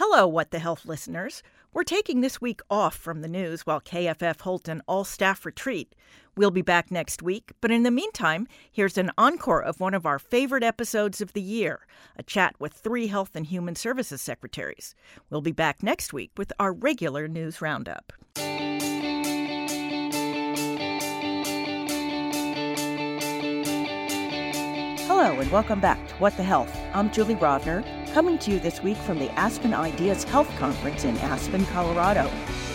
Hello, What the Health listeners. We're taking this week off from the news while KFF holds an all staff retreat. We'll be back next week, but in the meantime, here's an encore of one of our favorite episodes of the year a chat with three Health and Human Services secretaries. We'll be back next week with our regular news roundup. Hello, and welcome back to What the Health. I'm Julie Rovner, coming to you this week from the Aspen Ideas Health Conference in Aspen, Colorado.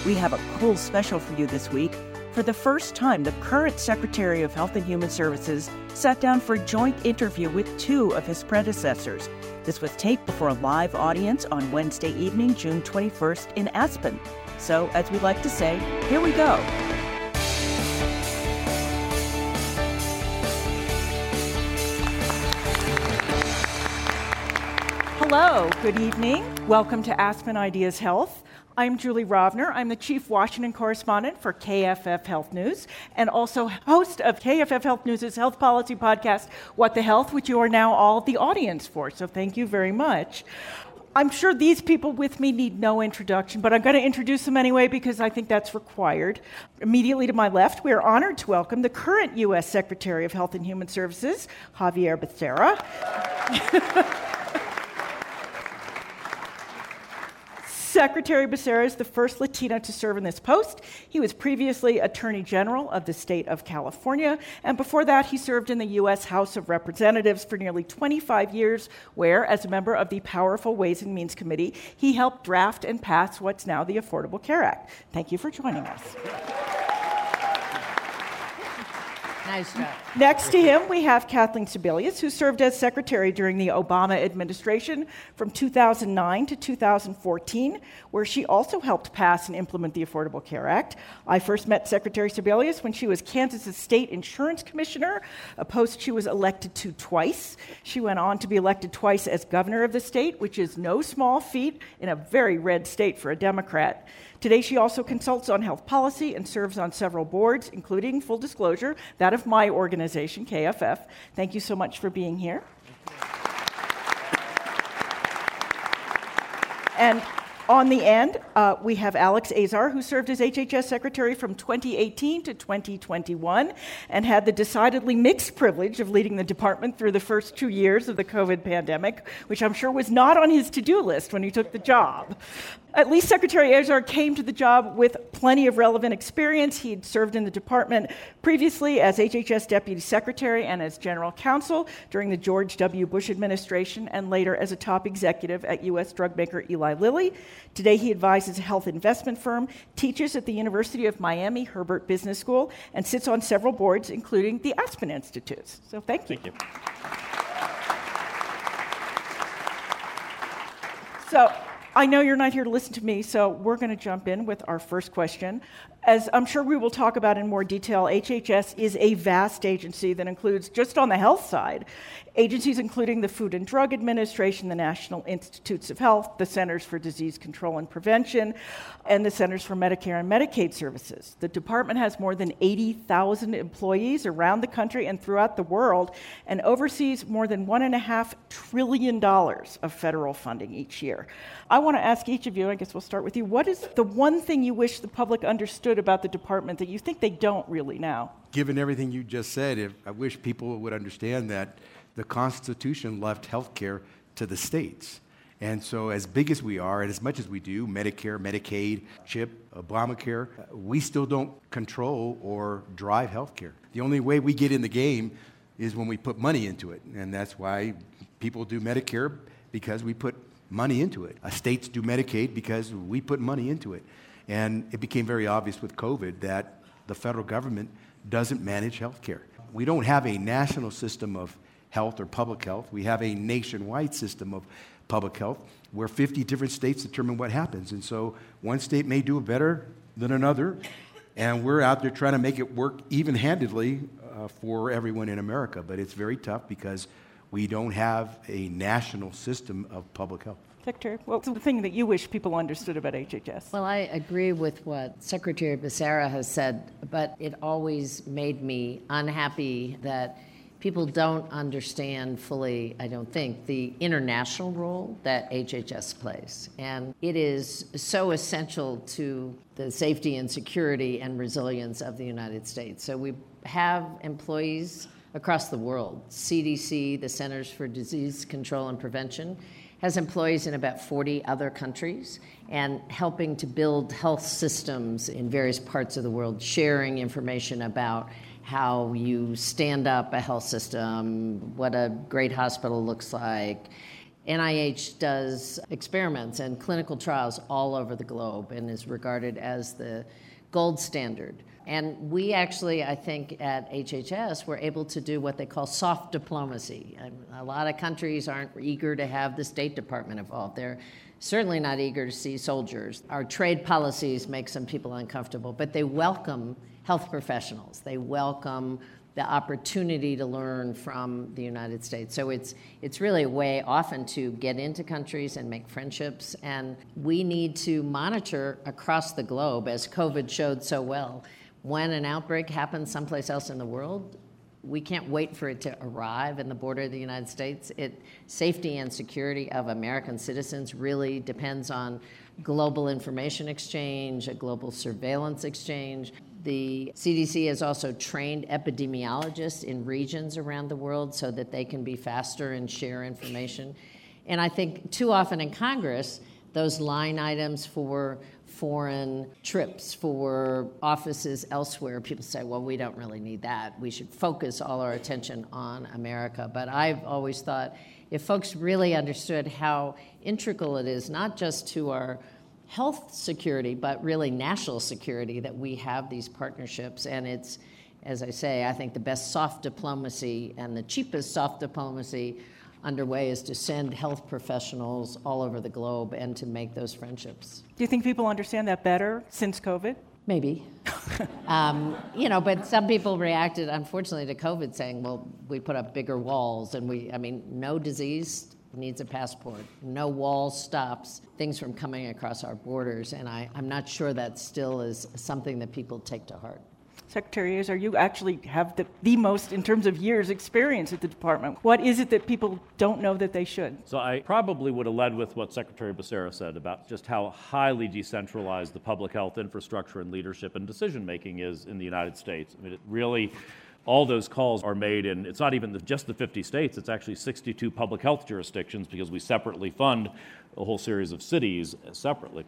We have a cool special for you this week. For the first time, the current Secretary of Health and Human Services sat down for a joint interview with two of his predecessors. This was taped before a live audience on Wednesday evening, June 21st in Aspen. So, as we like to say, here we go. Hello, good evening. Welcome to Aspen Ideas Health. I'm Julie Rovner. I'm the Chief Washington Correspondent for KFF Health News and also host of KFF Health News' health policy podcast, What the Health, which you are now all the audience for. So thank you very much. I'm sure these people with me need no introduction, but I'm going to introduce them anyway because I think that's required. Immediately to my left, we are honored to welcome the current U.S. Secretary of Health and Human Services, Xavier Becerra. Secretary Becerra is the first Latina to serve in this post. He was previously Attorney General of the state of California, and before that, he served in the U.S. House of Representatives for nearly 25 years, where, as a member of the powerful Ways and Means Committee, he helped draft and pass what's now the Affordable Care Act. Thank you for joining us. Nice job. Next to him, we have Kathleen Sebelius, who served as secretary during the Obama administration from 2009 to 2014, where she also helped pass and implement the Affordable Care Act. I first met Secretary Sebelius when she was Kansas' state insurance commissioner, a post she was elected to twice. She went on to be elected twice as governor of the state, which is no small feat in a very red state for a Democrat. Today, she also consults on health policy and serves on several boards, including, full disclosure, that of my organization, KFF. Thank you so much for being here. And on the end, uh, we have Alex Azar, who served as HHS Secretary from 2018 to 2021 and had the decidedly mixed privilege of leading the department through the first two years of the COVID pandemic, which I'm sure was not on his to do list when he took the job. At least Secretary Azar came to the job with plenty of relevant experience. He'd served in the department previously as HHS Deputy Secretary and as General Counsel during the George W. Bush administration, and later as a top executive at U.S. drug maker Eli Lilly. Today, he advises a health investment firm, teaches at the University of Miami Herbert Business School, and sits on several boards, including the Aspen Institute. So, thank you. Thank you. So, I know you're not here to listen to me, so we're going to jump in with our first question. As I'm sure we will talk about in more detail, HHS is a vast agency that includes, just on the health side, agencies including the Food and Drug Administration, the National Institutes of Health, the Centers for Disease Control and Prevention, and the Centers for Medicare and Medicaid Services. The department has more than 80,000 employees around the country and throughout the world and oversees more than $1.5 trillion of federal funding each year. I want to ask each of you, I guess we'll start with you, what is the one thing you wish the public understood about the department that you think they don't really now? Given everything you just said, if, I wish people would understand that the Constitution left health care to the states. And so, as big as we are, and as much as we do, Medicare, Medicaid, CHIP, Obamacare, we still don't control or drive health care. The only way we get in the game is when we put money into it. And that's why people do Medicare because we put money into it. States do Medicaid because we put money into it. And it became very obvious with COVID that the federal government doesn't manage health care. We don't have a national system of health or public health. We have a nationwide system of public health where 50 different states determine what happens. And so one state may do it better than another, and we're out there trying to make it work even handedly uh, for everyone in America. But it's very tough because we don't have a national system of public health. Victor, what's the thing that you wish people understood about HHS? Well, I agree with what Secretary Becerra has said, but it always made me unhappy that people don't understand fully, I don't think, the international role that HHS plays. And it is so essential to the safety and security and resilience of the United States. So we have employees across the world. CDC, the Centers for Disease Control and Prevention, has employees in about 40 other countries and helping to build health systems in various parts of the world, sharing information about how you stand up a health system, what a great hospital looks like. NIH does experiments and clinical trials all over the globe and is regarded as the gold standard. And we actually, I think, at HHS, were able to do what they call soft diplomacy. A lot of countries aren't eager to have the State Department involved. They're certainly not eager to see soldiers. Our trade policies make some people uncomfortable, but they welcome health professionals. They welcome the opportunity to learn from the United States. So it's it's really a way often to get into countries and make friendships and we need to monitor across the globe as COVID showed so well. When an outbreak happens someplace else in the world, we can't wait for it to arrive in the border of the United States. It safety and security of American citizens really depends on global information exchange, a global surveillance exchange. The CDC has also trained epidemiologists in regions around the world so that they can be faster and share information. And I think too often in Congress, those line items for foreign trips, for offices elsewhere, people say, well, we don't really need that. We should focus all our attention on America. But I've always thought if folks really understood how integral it is, not just to our health security, but really national security that we have these partnerships. And it's, as I say, I think the best soft diplomacy and the cheapest soft diplomacy underway is to send health professionals all over the globe and to make those friendships. Do you think people understand that better since COVID? Maybe. um, you know, but some people reacted, unfortunately, to COVID saying, well, we put up bigger walls and we, I mean, no disease needs a passport. No wall stops things from coming across our borders, and I, I'm not sure that still is something that people take to heart. Secretary Azar, you actually have the, the most, in terms of years, experience at the department. What is it that people don't know that they should? So I probably would have led with what Secretary Becerra said about just how highly decentralized the public health infrastructure and leadership and decision making is in the United States. I mean, it really all those calls are made in, it's not even the, just the 50 states, it's actually 62 public health jurisdictions because we separately fund a whole series of cities separately.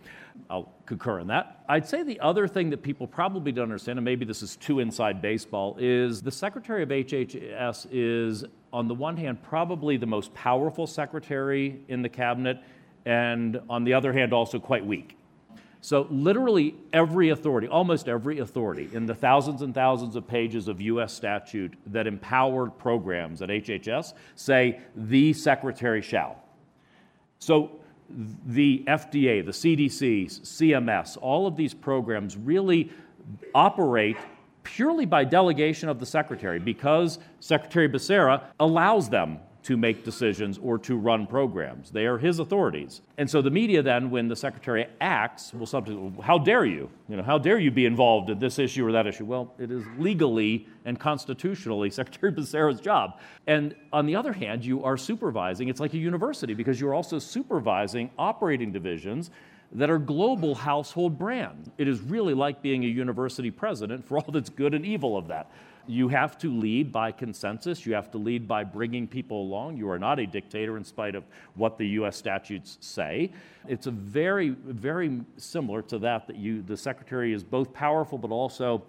I'll concur in that. I'd say the other thing that people probably don't understand, and maybe this is too inside baseball, is the Secretary of HHS is, on the one hand, probably the most powerful secretary in the cabinet, and on the other hand, also quite weak. So, literally every authority, almost every authority, in the thousands and thousands of pages of US statute that empower programs at HHS say the secretary shall. So, the FDA, the CDC, CMS, all of these programs really operate purely by delegation of the secretary because Secretary Becerra allows them to make decisions or to run programs. They are his authorities. And so the media then, when the secretary acts, will sometimes, how dare you? You know, how dare you be involved in this issue or that issue? Well, it is legally and constitutionally Secretary Becerra's job. And on the other hand, you are supervising, it's like a university because you're also supervising operating divisions that are global household brands. It is really like being a university president for all that's good and evil of that. You have to lead by consensus. You have to lead by bringing people along. You are not a dictator in spite of what the U.S. statutes say. It's a very, very similar to that, that you, the secretary is both powerful but also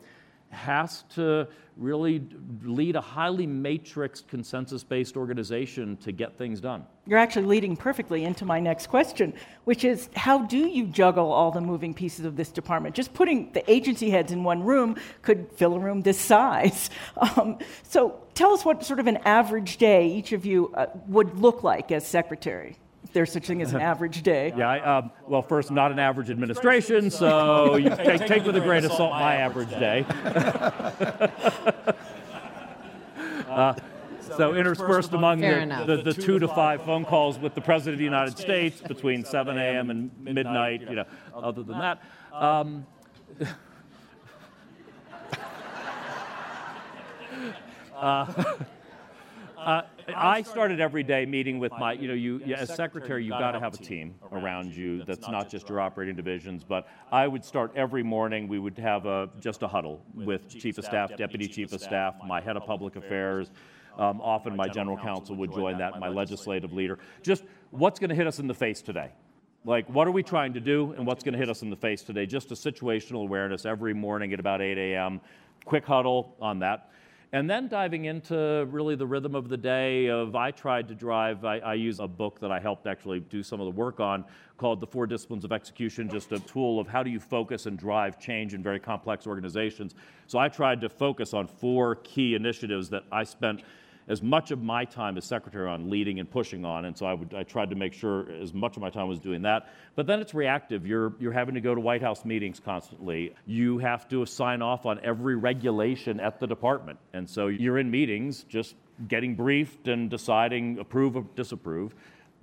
has to really lead a highly matrixed, consensus based organization to get things done. You're actually leading perfectly into my next question, which is how do you juggle all the moving pieces of this department? Just putting the agency heads in one room could fill a room this size. Um, so tell us what sort of an average day each of you uh, would look like as secretary there's such thing as an average day. Yeah, I, um, well, first, not an average administration, so you take, take with a grain of salt my average day. uh, so interspersed among the, the, the, two to five phone calls with the President of the United States between 7 a.m. and midnight, you know, other than that. Um, uh, Uh, I started every day meeting with my, you know, you, yeah, as secretary, you've got to have a team around you that's not just your operating divisions, but I would start every morning, we would have a, just a huddle with chief of staff, deputy chief of staff, my head of public affairs. Um, often my general counsel would join that, my legislative leader. Just what's going to hit us in the face today? Like, what are we trying to do and what's going to hit us in the face today? Just a situational awareness every morning at about 8 a.m. Quick huddle on that. And then diving into really the rhythm of the day of I tried to drive, I, I, use a book that I helped actually do some of the work on called The Four Disciplines of Execution, just a tool of how do you focus and drive change in very complex organizations. So I tried to focus on four key initiatives that I spent as much of my time as secretary on leading and pushing on, and so I, would, I tried to make sure as much of my time was doing that. But then it's reactive. You're, you're having to go to White House meetings constantly. You have to sign off on every regulation at the department. And so you're in meetings just getting briefed and deciding approve or disapprove.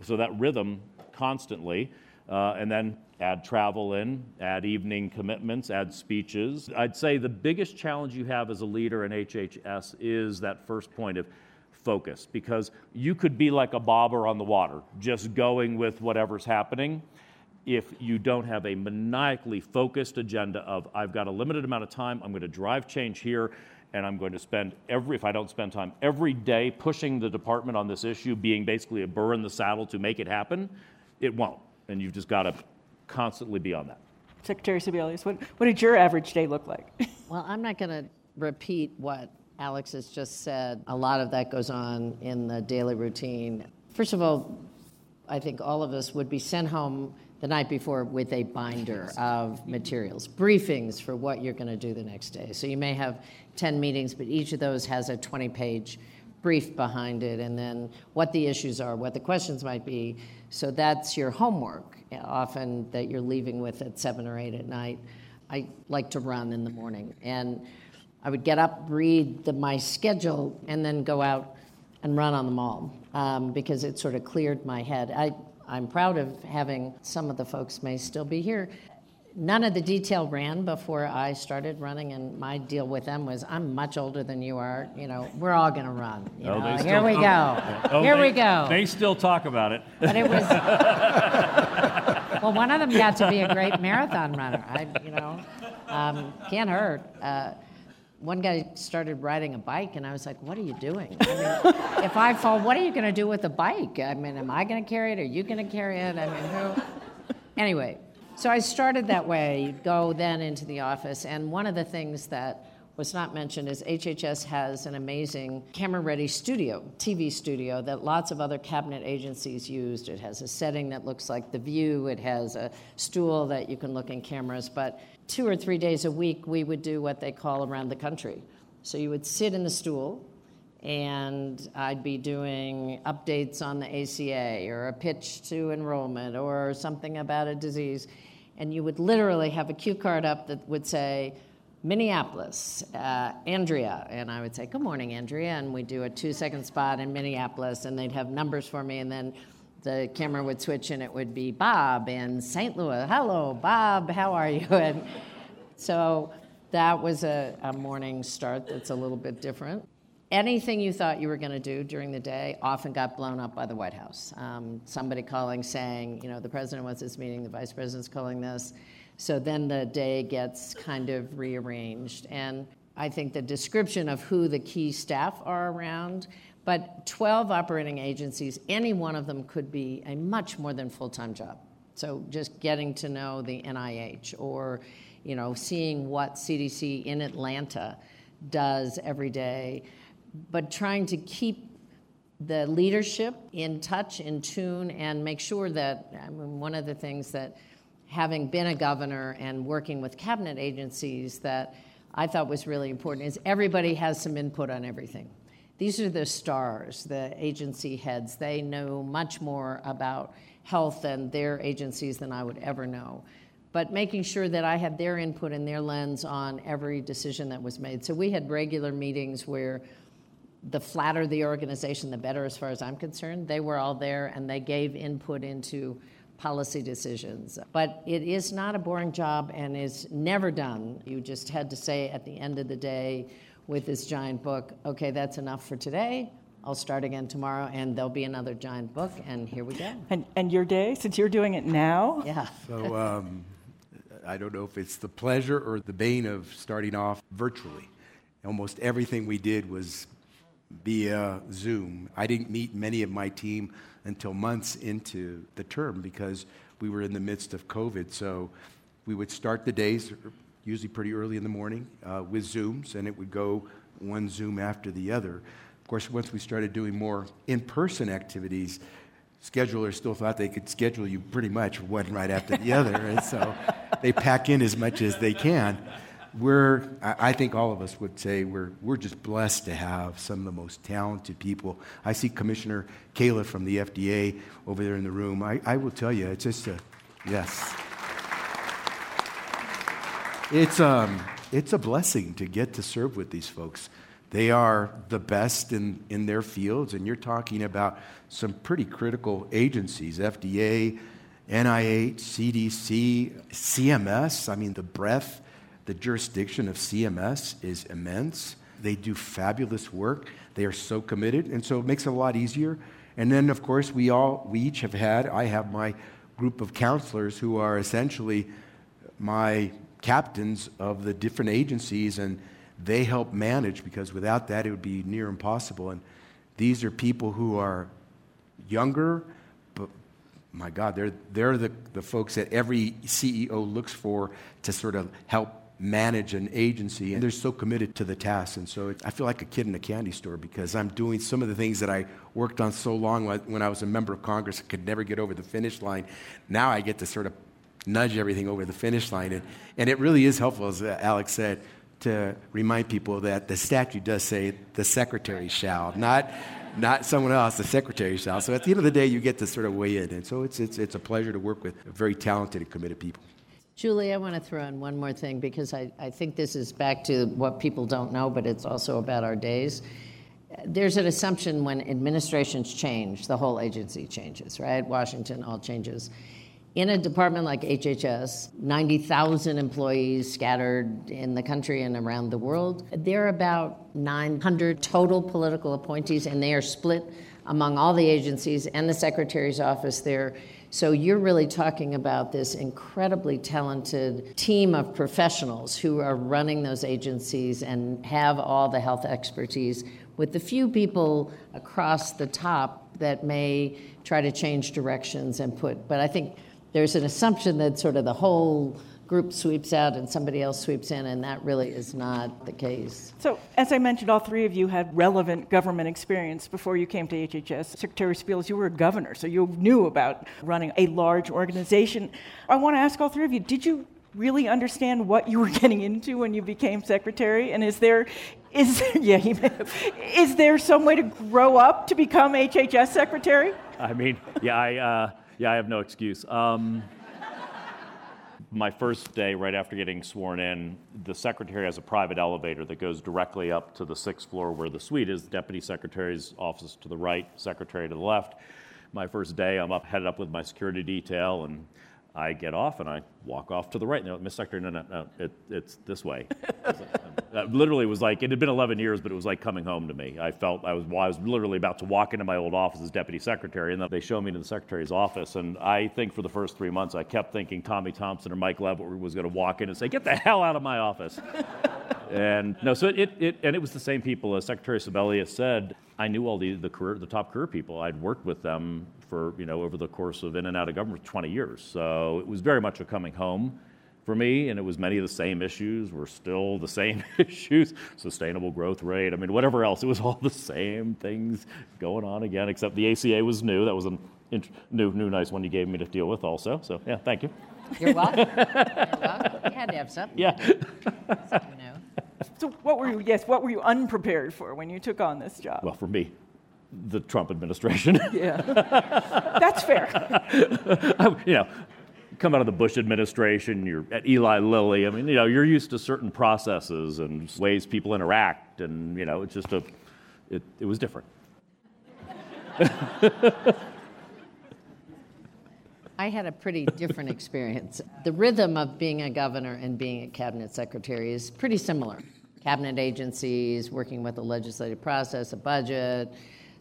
So that rhythm constantly. Uh, and then add travel in, add evening commitments, add speeches. I'd say the biggest challenge you have as a leader in HHS is that first point of focus because you could be like a bobber on the water, just going with whatever's happening. If you don't have a maniacally focused agenda of, I've got a limited amount of time, I'm going to drive change here, and I'm going to spend every, if I don't spend time every day pushing the department on this issue, being basically a burr in the saddle to make it happen, it won't. And you've just got to constantly be on that. Secretary Sebelius, what, what did your average day look like? well, I'm not going to repeat what Alex has just said, a lot of that goes on in the daily routine. First of all, I think all of us would be sent home the night before with a binder of materials, briefings for what you're going to do the next day. So you may have 10 meetings, but each of those has a 20 page brief behind it, and then what the issues are, what the questions might be. So that's your homework, eh, often that you're leaving with at 7 or 8 at night. I like to run in the morning. And I would get up, read the, my schedule, and then go out and run on the mall um, because it sort of cleared my head. I, I'm proud of having some of the folks may still be here. None of the detail ran before I started running, and my deal with them was, "I'm much older than you are. You know, we're all going to run. You oh, know? Here we go. Oh, Here they, we go." They still talk about it. But it was. well, one of them got to be a great marathon runner. I, you know, um, can't hurt. Uh, one guy started riding a bike, and I was like, "What are you doing? I mean, if I fall, what are you going to do with the bike? I mean, am I going to carry it? Are you going to carry it? I mean, who?" Anyway, so I started that way. You'd go then into the office, and one of the things that was not mentioned is HHS has an amazing camera-ready studio, TV studio that lots of other cabinet agencies used. It has a setting that looks like the view. It has a stool that you can look in cameras, but two or three days a week, we would do what they call around the country. So you would sit in the stool, and I'd be doing updates on the ACA or a pitch to enrollment or something about a disease. And you would literally have a cue card up that would say, Minneapolis, uh, Andrea. And I would say, Good morning, Andrea. And we'd do a two second spot in Minneapolis, and they'd have numbers for me. And then the camera would switch and it would be Bob in St. Louis. Hello, Bob, how are you? And so that was a, a morning start that's a little bit different. Anything you thought you were going to do during the day often got blown up by the White House. Um, somebody calling saying, you know, the president wants this meeting, the vice president's calling this. So then the day gets kind of rearranged. And I think the description of who the key staff are around but 12 operating agencies, any one of them could be a much more than full time job. So just getting to know the NIH or you know, seeing what CDC in Atlanta does every day, but trying to keep the leadership in touch, in tune, and make sure that I mean, one of the things that having been a governor and working with cabinet agencies that I thought was really important is everybody has some input on everything. These are the stars, the agency heads. They know much more about health and their agencies than I would ever know. But making sure that I had their input and their lens on every decision that was made. So we had regular meetings where the flatter the organization, the better, as far as I'm concerned. They were all there and they gave input into policy decisions. But it is not a boring job and is never done. You just had to say at the end of the day, with this giant book, okay, that's enough for today. I'll start again tomorrow, and there'll be another giant book, and here we go. And, and your day, since you're doing it now? Yeah. So um, I don't know if it's the pleasure or the bane of starting off virtually. Almost everything we did was via Zoom. I didn't meet many of my team until months into the term because we were in the midst of COVID. So we would start the days usually pretty early in the morning uh, with Zooms, and it would go one Zoom after the other. Of course, once we started doing more in person activities, schedulers still thought they could schedule you pretty much one right after the other, and so they pack in as much as they can. We're, I think all of us would say we're, we're just blessed to have some of the most talented people. I see Commissioner Califf from the FDA over there in the room. I, I will tell you, it's just a yes. It's, um, it's a blessing to get to serve with these folks. They are the best in, in their fields, and you're talking about some pretty critical agencies FDA, NIH, CDC, CMS. I mean, the breadth, the jurisdiction of CMS is immense. They do fabulous work. They are so committed, and so it makes it a lot easier. And then, of course, we all, we each have had, I have my group of counselors who are essentially my captains of the different agencies, and they help manage because without that, it would be near impossible. And these are people who are younger, but my God, they're, they're the, the folks that every CEO looks for to sort of help manage an agency, and they're so committed to the task. And so it, I feel like a kid in a candy store because I'm doing some of the things that I worked on so long when I was a member of Congress and could never get over the finish line. Now I get to sort of nudge everything over the finish line. And, and it really is helpful, as Alex said, to remind people that the statute does say the secretary shall, not, not someone else, the secretary shall. So at the end of the day, you get to sort of weigh in. And so it's, it's, it's a pleasure to work with very talented and committed people. Julie, I want to throw in one more thing because I, I think this is back to what people don't know, but it's also about our days. There's an assumption when administrations change, the whole agency changes, right? Washington all changes. In a department like HHS, 90,000 employees scattered in the country and around the world, there are about 900 total political appointees, and they are split among all the agencies and the Secretary's office there. So you're really talking about this incredibly talented team of professionals who are running those agencies and have all the health expertise with the few people across the top that may try to change directions and put, but I think there's an assumption that sort of the whole group sweeps out and somebody else sweeps in, and that really is not the case. So, as I mentioned, all three of you had relevant government experience before you came to HHS. Secretary Sebelius, you were a governor, so you knew about running a large organization. I want to ask all three of you did you really understand what you were getting into when you became secretary? And is there, is there, yeah, is there some way to grow up to become HHS secretary? I mean, yeah, I. Uh, yeah, I have no excuse. Um, my first day, right after getting sworn in, the secretary has a private elevator that goes directly up to the sixth floor where the suite is. Deputy secretary's office to the right, secretary to the left. My first day, I'm up, headed up with my security detail, and I get off and I walk off to the right. No, Miss Secretary, no, no, no, it, it's this way. that literally was like, it had been 11 years, but it was like coming home to me. I felt I was, well, I was literally about to walk into my old office as deputy secretary, and then they showed me to the secretary's office. And I think for the first three months, I kept thinking Tommy Thompson or Mike Leavitt was going to walk in and say, get the hell out of my office. and no, so it, it, and it was the same people, as Secretary Sebelius said, I knew all the, the, career, the top career people. I'd worked with them for, you know, over the course of in and out of government for 20 years. So it was very much a coming home for me, and it was many of the same issues were still the same issues sustainable growth rate. I mean, whatever else, it was all the same things going on again, except the ACA was new. That was a int- new, new, nice one you gave me to deal with, also. So, yeah, thank you. You're welcome. You're welcome. You had to have something. Yeah. So, what were you, yes, what were you unprepared for when you took on this job? Well, for me, the Trump administration. Yeah. That's fair. you know, come out of the Bush administration, you're at Eli Lilly. I mean, you know, you're used to certain processes and ways people interact, and, you know, it's just a, it, it was different. I had a pretty different experience. The rhythm of being a governor and being a cabinet secretary is pretty similar. Cabinet agencies, working with the legislative process, a budget,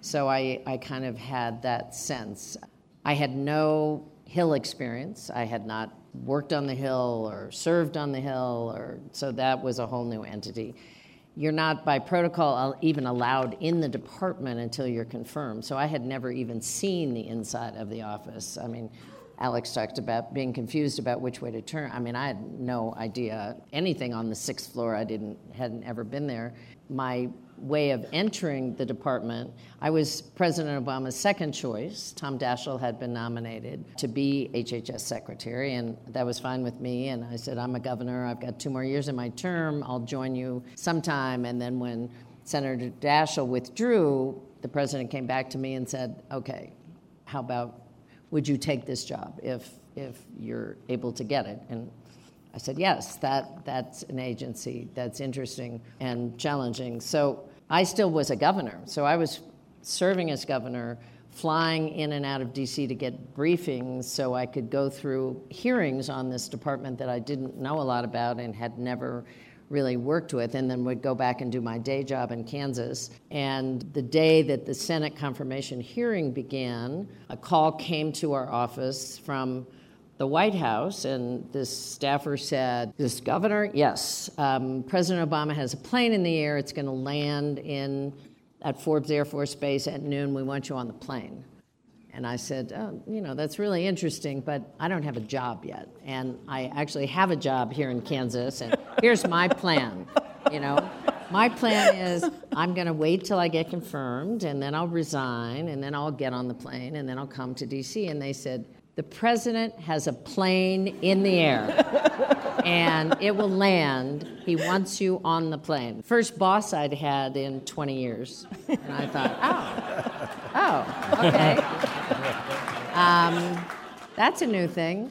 So I, I kind of had that sense. I had no Hill experience. I had not worked on the Hill or served on the Hill, or so that was a whole new entity. You're not by protocol even allowed in the department until you're confirmed. So I had never even seen the inside of the office. I mean, Alex talked about being confused about which way to turn. I mean, I had no idea anything on the sixth floor. I didn't hadn't ever been there. My way of entering the department, I was President Obama's second choice. Tom Daschle had been nominated to be HHS secretary, and that was fine with me. And I said, I'm a governor. I've got two more years in my term. I'll join you sometime. And then when Senator Daschle withdrew, the president came back to me and said, okay, how about would you take this job if, if you're able to get it? And I said, yes, that, that's an agency that's interesting and challenging. So I still was a governor. So I was serving as governor, flying in and out of DC to get briefings so I could go through hearings on this department that I didn't know a lot about and had never really worked with, and then would go back and do my day job in Kansas. And the day that the Senate confirmation hearing began, a call came to our office from the White House, and this staffer said, This governor, yes, um, President Obama has a plane in the air. It's going to land in at Forbes Air Force Base at noon. We want you on the plane. And I said, oh, you know, that's really interesting, but I don't have a job yet. And I actually have a job here in Kansas, and here's my plan. You know, my plan is I'm going to wait till I get confirmed, and then I'll resign, and then I'll get on the plane, and then I'll come to D.C. And they said, the president has a plane in the air and it will land. He wants you on the plane. First boss I'd had in 20 years. And I thought, oh, oh, okay. Um, that's a new thing.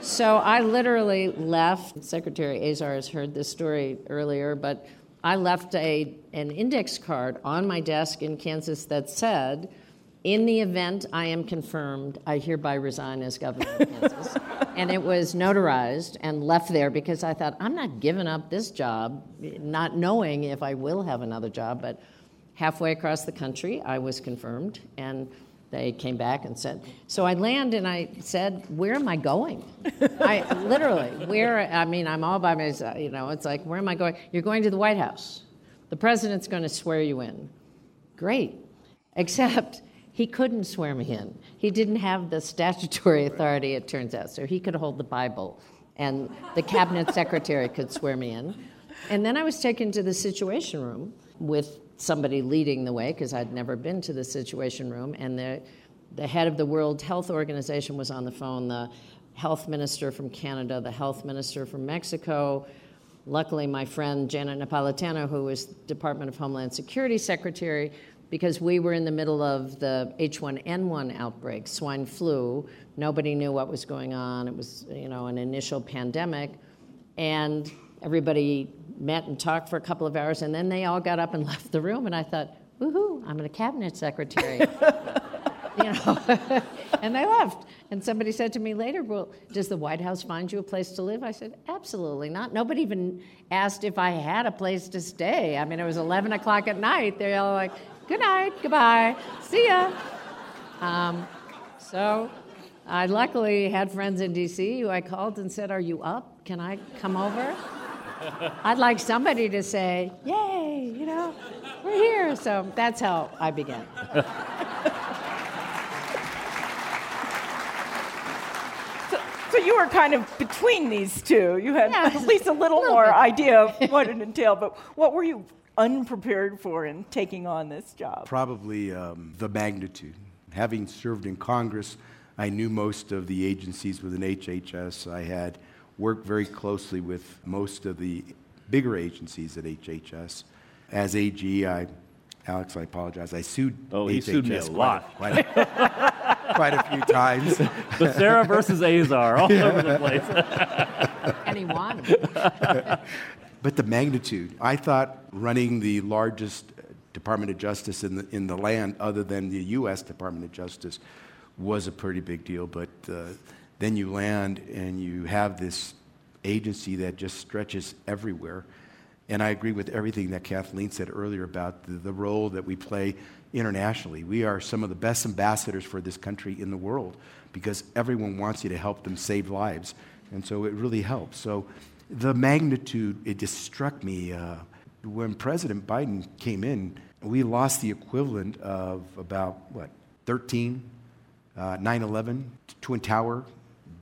So I literally left. Secretary Azar has heard this story earlier, but I left a, an index card on my desk in Kansas that said, in the event I am confirmed, I hereby resign as governor of Kansas. and it was notarized and left there because I thought, I'm not giving up this job, not knowing if I will have another job. But halfway across the country, I was confirmed, and they came back and said, so I land and I said, where am I going? I literally, where, I mean, I'm all by myself, you know, it's like, where am I going? You're going to the White House. The president's going to swear you in. Great. Except he couldn't swear me in. He didn't have the statutory authority, it turns out. So he could hold the Bible, and the cabinet secretary could swear me in. And then I was taken to the Situation Room with somebody leading the way, because I'd never been to the Situation Room, and the, the head of the World Health Organization was on the phone, the health minister from Canada, the health minister from Mexico. Luckily, my friend Janet Napolitano, who was Department of Homeland Security Secretary, because we were in the middle of the H1N1 outbreak, swine flu. Nobody knew what was going on. It was, you know, an initial pandemic. And everybody met and talked for a couple of hours, and then they all got up and left the room. And I thought, woohoo, I'm a cabinet secretary. you know, and they left. And somebody said to me later, "Well, does the White House find you a place to live?" I said, "Absolutely not." Nobody even asked if I had a place to stay. I mean, it was 11 o'clock at night. They're all like, Good night. Goodbye. See ya. Um, so I luckily had friends in DC who I called and said, Are you up? Can I come over? I'd like somebody to say, Yay, you know, we're here. So that's how I began. So you were kind of between these two. You had yes, at least a little, a little more bit. idea of what it entailed. But what were you unprepared for in taking on this job? Probably um, the magnitude. Having served in Congress, I knew most of the agencies within HHS. I had worked very closely with most of the bigger agencies at HHS. As AG, I, Alex, I apologize. I sued oh, HHS he sued me a quite lot. quite, a, quite a few times. Becerra versus Azar, all yeah. over the place. and he won. But the magnitude, I thought running the largest Department of Justice in the, in the land, other than the U.S. Department of Justice, was a pretty big deal. But uh, then you land and you have this agency that just stretches everywhere. And I agree with everything that Kathleen said earlier about the, the role that we play internationally. We are some of the best ambassadors for this country in the world because everyone wants you to help them save lives. And so it really helps. So the magnitude, it just struck me. Uh, when President Biden came in, we lost the equivalent of about, what, 13 uh, 9 11 Twin Tower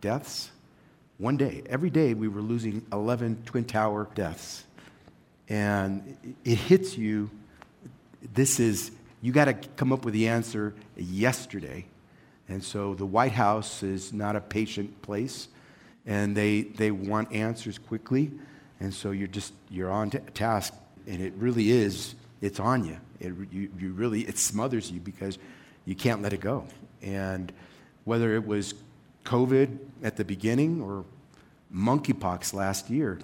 deaths. One day, every day, we were losing 11 Twin Tower deaths. And it hits you. This is, you got to come up with the answer yesterday. And so the White House is not a patient place, and they, they want answers quickly. And so you're just, you're on t- task, and it really is, it's on you. It, you, you really, it smothers you because you can't let it go. And whether it was COVID at the beginning or monkeypox last year,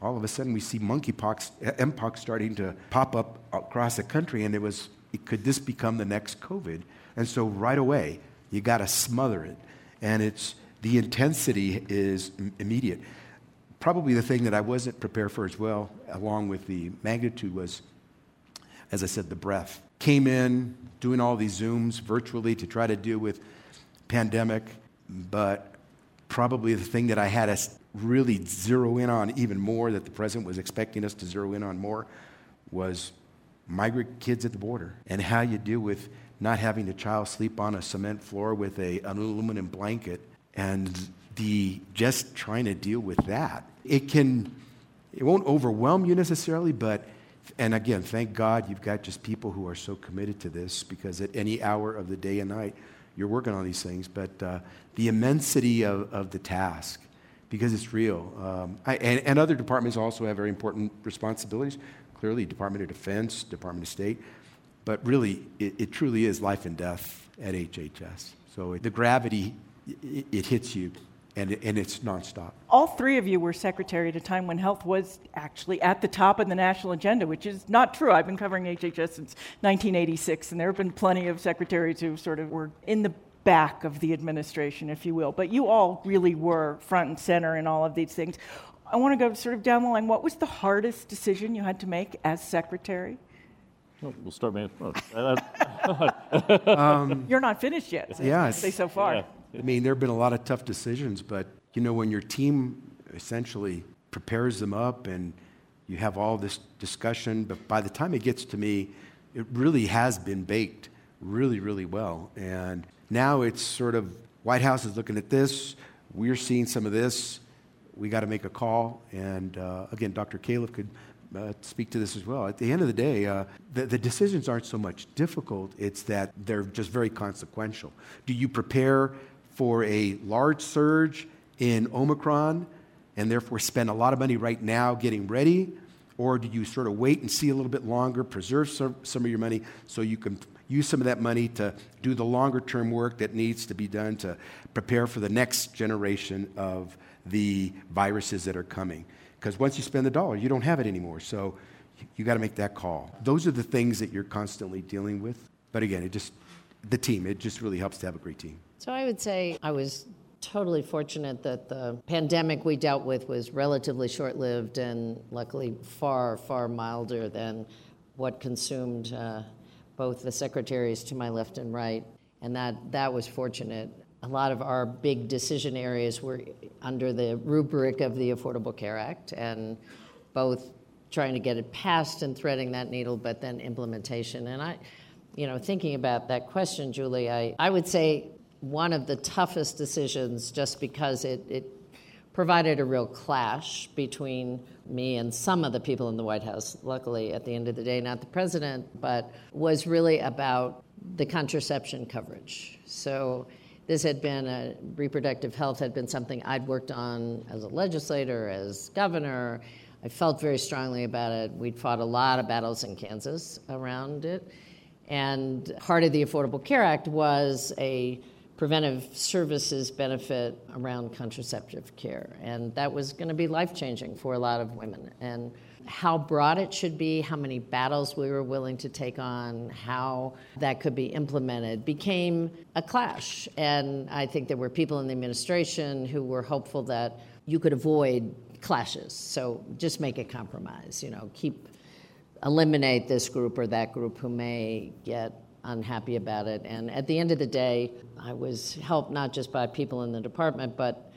all of a sudden we see monkeypox, mpox starting to pop up across the country, and it was, could this become the next COVID? And so right away, you got to smother it. And it's, the intensity is immediate. Probably the thing that I wasn't prepared for as well, along with the magnitude, was, as I said, the breath. Came in doing all these Zooms virtually to try to deal with pandemic, but probably the thing that I had us really zero in on even more, that the president was expecting us to zero in on more, was migrant kids at the border and how you deal with not having a child sleep on a cement floor with a, an aluminum blanket and the just trying to deal with that. It can, it won't overwhelm you necessarily, but and again, thank God you've got just people who are so committed to this because at any hour of the day and night, you're working on these things. But uh, the immensity of, of the task, because it's real. Um, I, and, and, other departments also have very important responsibilities. Clearly, Department of Defense, Department of State. But really, it, it truly is life and death at HHS. So the gravity, it, it hits you and, and it's nonstop. All three of you were secretary at a time when health was actually at the top of the national agenda, which is not true. I've been covering HHS since 1986, and there have been plenty of secretaries who sort of were in the back of the administration, if you will. But you all really were front and center in all of these things. I want to go sort of down the line. What was the hardest decision you had to make as secretary? we'll start, man. um, You're not finished yet. So yeah, say so far. Yeah. I mean, there have been a lot of tough decisions, but you know, when your team essentially prepares them up and you have all this discussion, but by the time it gets to me, it really has been baked really, really well. And now it's sort of White House is looking at this, we're seeing some of this, we got to make a call. And uh, again, Dr. Califf could uh, speak to this as well. At the end of the day, uh, the, the, decisions aren't so much difficult, it's that they're just very consequential. Do you prepare for a large surge in Omicron and therefore spend a lot of money right now getting ready? Or do you sort of wait and see a little bit longer, preserve some, of your money so you can use some of that money to do the longer term work that needs to be done to prepare for the next generation of the viruses that are coming? Because once you spend the dollar, you don't have it anymore. So you got to make that call. Those are the things that you're constantly dealing with. But again, it just, the team, it just really helps to have a great team. So I would say I was totally fortunate that the pandemic we dealt with was relatively short lived and luckily far, far milder than what consumed uh, both the secretaries to my left and right. And that, that was fortunate. A lot of our big decision areas were under the rubric of the Affordable Care Act, and both trying to get it passed and threading that needle, but then implementation. And I, you know, thinking about that question, Julie, I, I would say one of the toughest decisions just because it, it provided a real clash between me and some of the people in the White House, luckily, at the end of the day, not the president, but was really about the contraception coverage. So this had been a reproductive health had been something I'd worked on as a legislator, as governor. I felt very strongly about it. We'd fought a lot of battles in Kansas around it. And part of the Affordable Care Act was a preventive services benefit around contraceptive care. And that was going to be life changing for a lot of women. And how broad it should be, how many battles we were willing to take on, how that could be implemented became a clash. And I think there were people in the administration who were hopeful that you could avoid clashes. So just make a compromise, you know, keep eliminate this group or that group who may get unhappy about it. And at the end of the day, I was helped not just by people in the department, but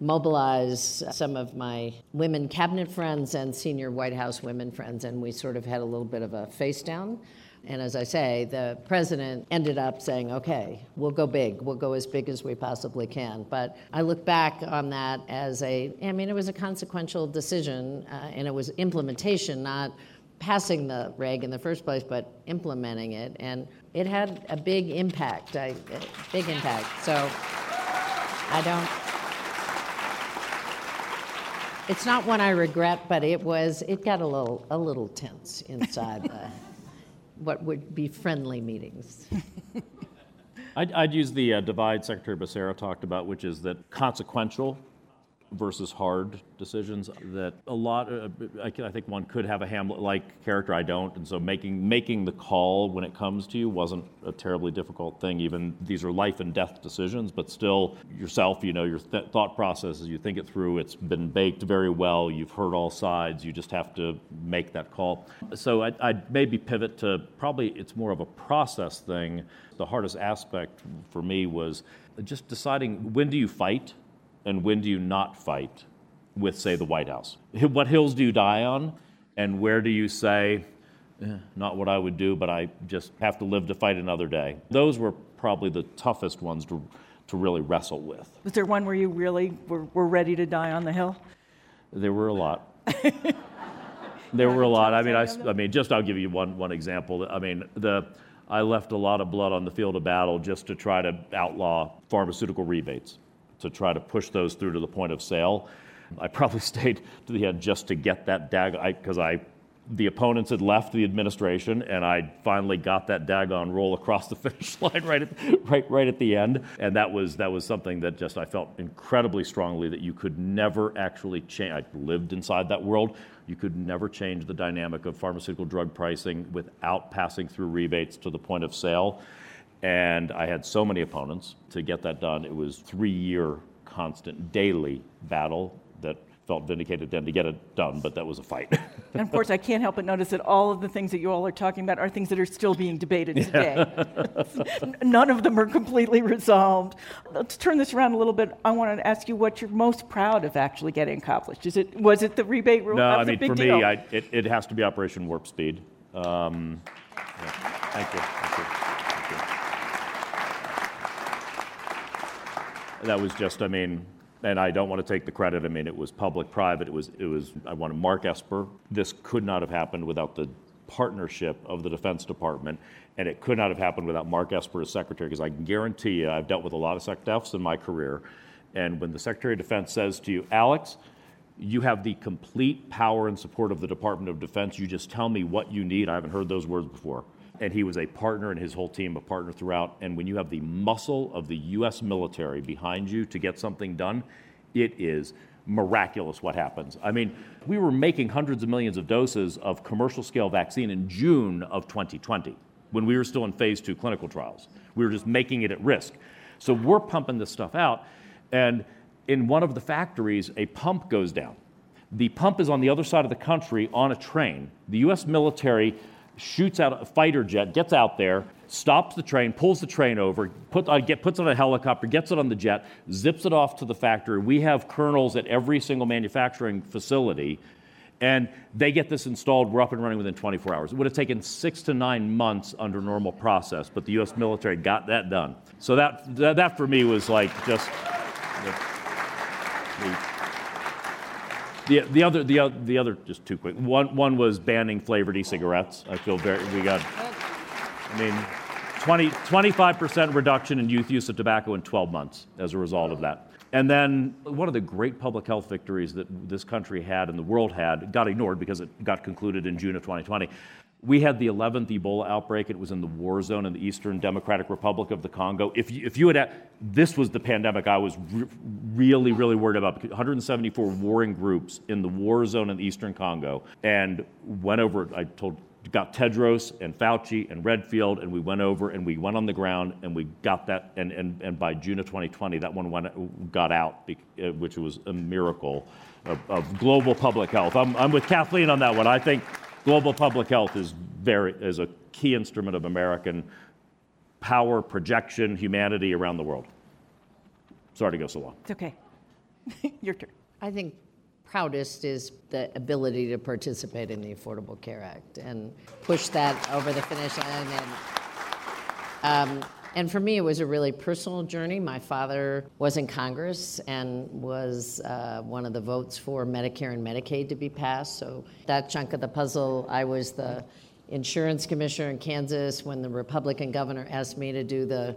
mobilize some of my women cabinet friends and senior White House women friends, and we sort of had a little bit of a face down. And as I say, the president ended up saying, okay, we'll go big. We'll go as big as we possibly can. But I look back on that as a, I mean, it was a consequential decision, uh, and it was implementation, not passing the reg in the first place, but implementing it. And it had a big impact, a big impact. So I don't. It's not one I regret, but it was. It got a little a little tense inside the, what would be friendly meetings. I'd, I'd, use the uh, divide Secretary Becerra talked about, which is that consequential versus hard decisions that a lot uh, I, I, think one could have a hamlet like character i don't and so making making the call when it comes to you wasn't a terribly difficult thing. Even these are life and death decisions but still yourself you know your th- thought processes you think it through it's been baked very well you've heard all sides you just have to make that call. So I, i'd maybe pivot to probably it's more of a process thing. The hardest aspect for me was just deciding when do you fight and when do you not fight with, say, the White House? What hills do you die on, and where do you say, eh, not what I would do, but I just have to live to fight another day? Those were probably the toughest ones to, to really wrestle with. Was there one where you really were, were ready to die on the hill? There were a lot. there were a lot. I mean, I, I mean, just I'll give you one, one example. I mean, the, I left a lot of blood on the field of battle just to try to outlaw pharmaceutical rebates to try to push those through to the point of sale. I probably stayed to the end just to get that dag because I, I, the opponents had left the administration, and I finally got that daggone roll across the finish line right at right right at the end. And that was that was something that just I felt incredibly strongly that you could never actually change. I lived inside that world. You could never change the dynamic of pharmaceutical drug pricing without passing through rebates to the point of sale. And I had so many opponents to get that done. It was three year constant daily battle that felt vindicated then to get it done, but that was a fight. and of course, I can't help but notice that all of the things that you all are talking about are things that are still being debated today. None of them are completely resolved. Let's turn this around a little bit. I want to ask you what you're most proud of actually getting accomplished. Is it was it the rebate rule? No, I mean for deal. me, I, it, it, has to be Operation Warp Speed. Um, yeah. Thank you. Thank you. That was just, I mean, and I don't want to take the credit. I mean, it was public-private. It was, it was. I wanted Mark Esper. This could not have happened without the partnership of the Defense Department, and it could not have happened without Mark Esper as Secretary. Because I can guarantee you, I've dealt with a lot of SecDefs in my career, and when the Secretary of Defense says to you, Alex, you have the complete power and support of the Department of Defense. You just tell me what you need. I haven't heard those words before and he was a partner and his whole team a partner throughout. And when you have the muscle of the U.S. military behind you to get something done, it is miraculous what happens. I mean, we were making hundreds of millions of doses of commercial scale vaccine in June of 2020 when we were still in phase two clinical trials. We were just making it at risk. So we're pumping this stuff out, and in one of the factories, a pump goes down. The pump is on the other side of the country on a train. The US military shoots out a fighter jet, gets out there, stops the train, pulls the train over, put, uh, get, puts on a helicopter, gets it on the jet, zips it off to the factory. We have colonels at every single manufacturing facility, and they get this installed. We're up and running within 24 hours. It would have taken six to nine months under normal process, but the U.S. military got that done. So that, that, that for me was like just. The, the other, the, the other, just two quick. One, one was banning flavored e-cigarettes. I feel very, we got, I mean, 20, 25% reduction in youth use of tobacco in 12 months as a result of that. And then one of the great public health victories that this country had and the world had got ignored because it got concluded in June of 2020 we had the 11th Ebola outbreak. It was in the war zone in the Eastern Democratic Republic of the Congo. If you, if you had, this was the pandemic I was re- really, really worried about. 174 warring groups in the war zone in the Eastern Congo, and went over. I told got Tedros and Fauci and Redfield, and we went over and we went on the ground and we got that. And, and, and by June of 2020, that one went, got out, uh, which was a miracle of, of global public health. I'm, I'm with Kathleen on that one. I think global public health is very is a key instrument of American power, projection, humanity around the world. Sorry to go so long. It's okay. Your turn. I think proudest is the ability to participate in the Affordable Care Act and push that over the finish line. And, um, and for me, it was a really personal journey. My father was in Congress and was uh, one of the votes for Medicare and Medicaid to be passed. So that chunk of the puzzle, I was the insurance commissioner in Kansas when the Republican governor asked me to do the